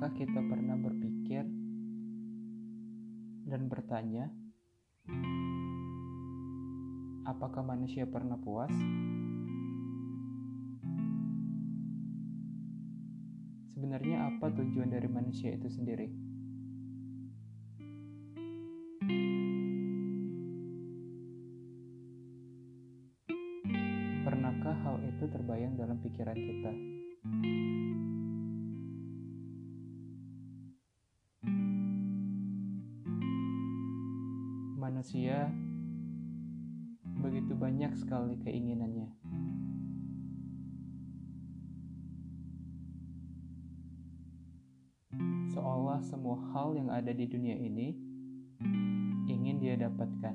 Apakah kita pernah berpikir dan bertanya, apakah manusia pernah puas? Sebenarnya, apa tujuan dari manusia itu sendiri? Pernahkah hal itu terbayang dalam pikiran kita? Manusia begitu banyak sekali keinginannya. Seolah semua hal yang ada di dunia ini ingin dia dapatkan.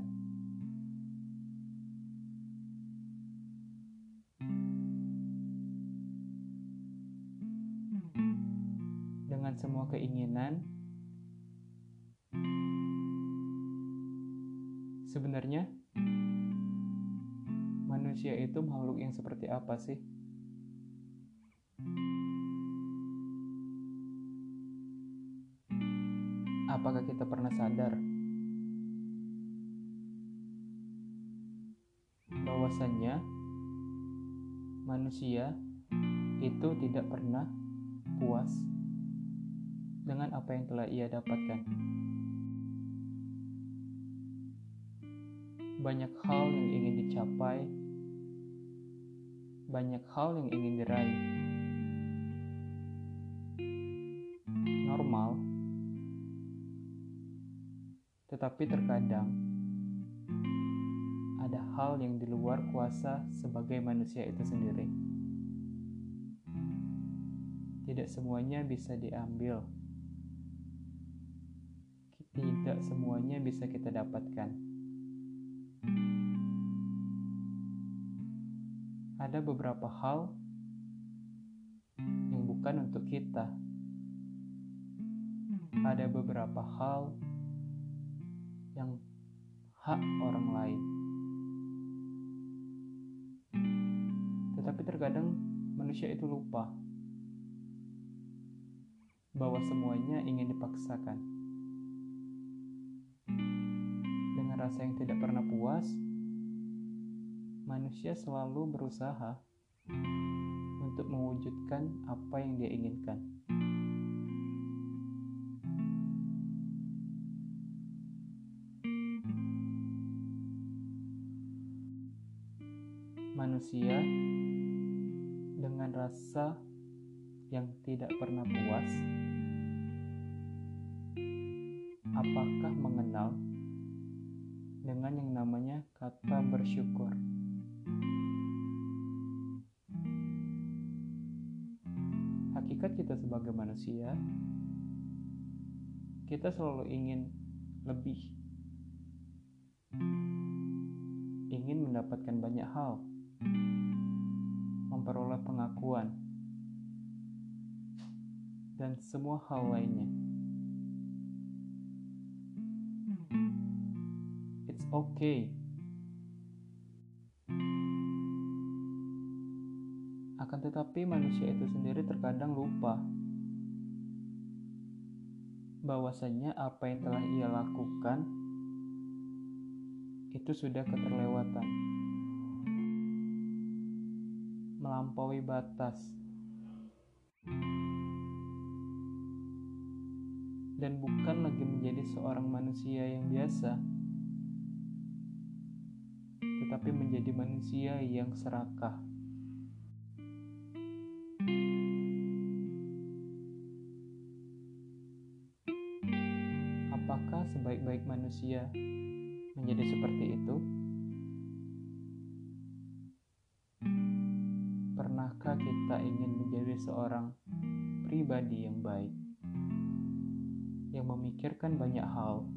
Dengan semua keinginan, sebenarnya manusia itu makhluk yang seperti apa sih? Apakah kita pernah sadar bahwasannya manusia itu tidak pernah puas dengan apa yang telah ia dapatkan? Banyak hal yang ingin dicapai, banyak hal yang ingin diraih. Normal, tetapi terkadang ada hal yang di luar kuasa sebagai manusia itu sendiri. Tidak semuanya bisa diambil, tidak semuanya bisa kita dapatkan. Ada beberapa hal yang bukan untuk kita. Ada beberapa hal yang hak orang lain. Tetapi terkadang manusia itu lupa bahwa semuanya ingin dipaksakan. Dengan rasa yang tidak pernah puas, manusia selalu berusaha untuk mewujudkan apa yang dia inginkan. Manusia dengan rasa yang tidak pernah puas, apakah mengenal dengan yang namanya kata bersyukur? Hakikat kita sebagai manusia, kita selalu ingin lebih, ingin mendapatkan banyak hal, memperoleh pengakuan, dan semua hal lainnya. It's okay. Akan tetapi manusia itu sendiri terkadang lupa bahwasanya apa yang telah ia lakukan itu sudah keterlewatan. Melampaui batas. Dan bukan lagi menjadi seorang manusia yang biasa, tetapi menjadi manusia yang serakah. Sebaik-baik manusia menjadi seperti itu? Pernahkah kita ingin menjadi seorang pribadi yang baik, yang memikirkan banyak hal,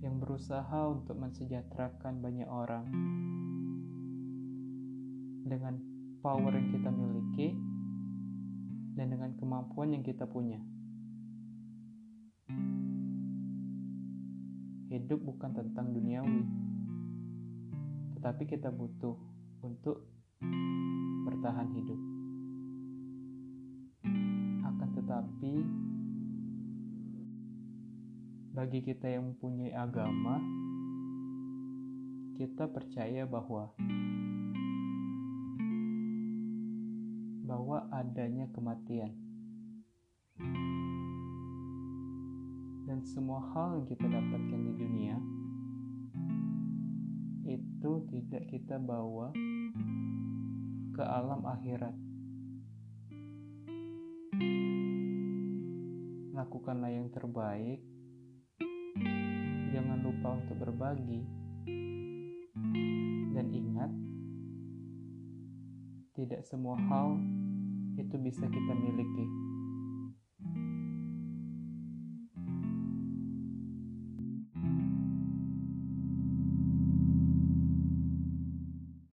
yang berusaha untuk mensejahterakan banyak orang dengan power yang kita miliki dan dengan kemampuan yang kita punya? Hidup bukan tentang duniawi, tetapi kita butuh untuk bertahan hidup. Akan Tapi bagi kita yang mempunyai agama, kita percaya bahwa bahwa adanya kematian. Dan semua hal yang kita dapatkan di dunia itu tidak kita bawa ke alam akhirat. Lakukanlah yang terbaik. Jangan lupa untuk berbagi. Dan ingat, tidak semua hal itu bisa kita miliki.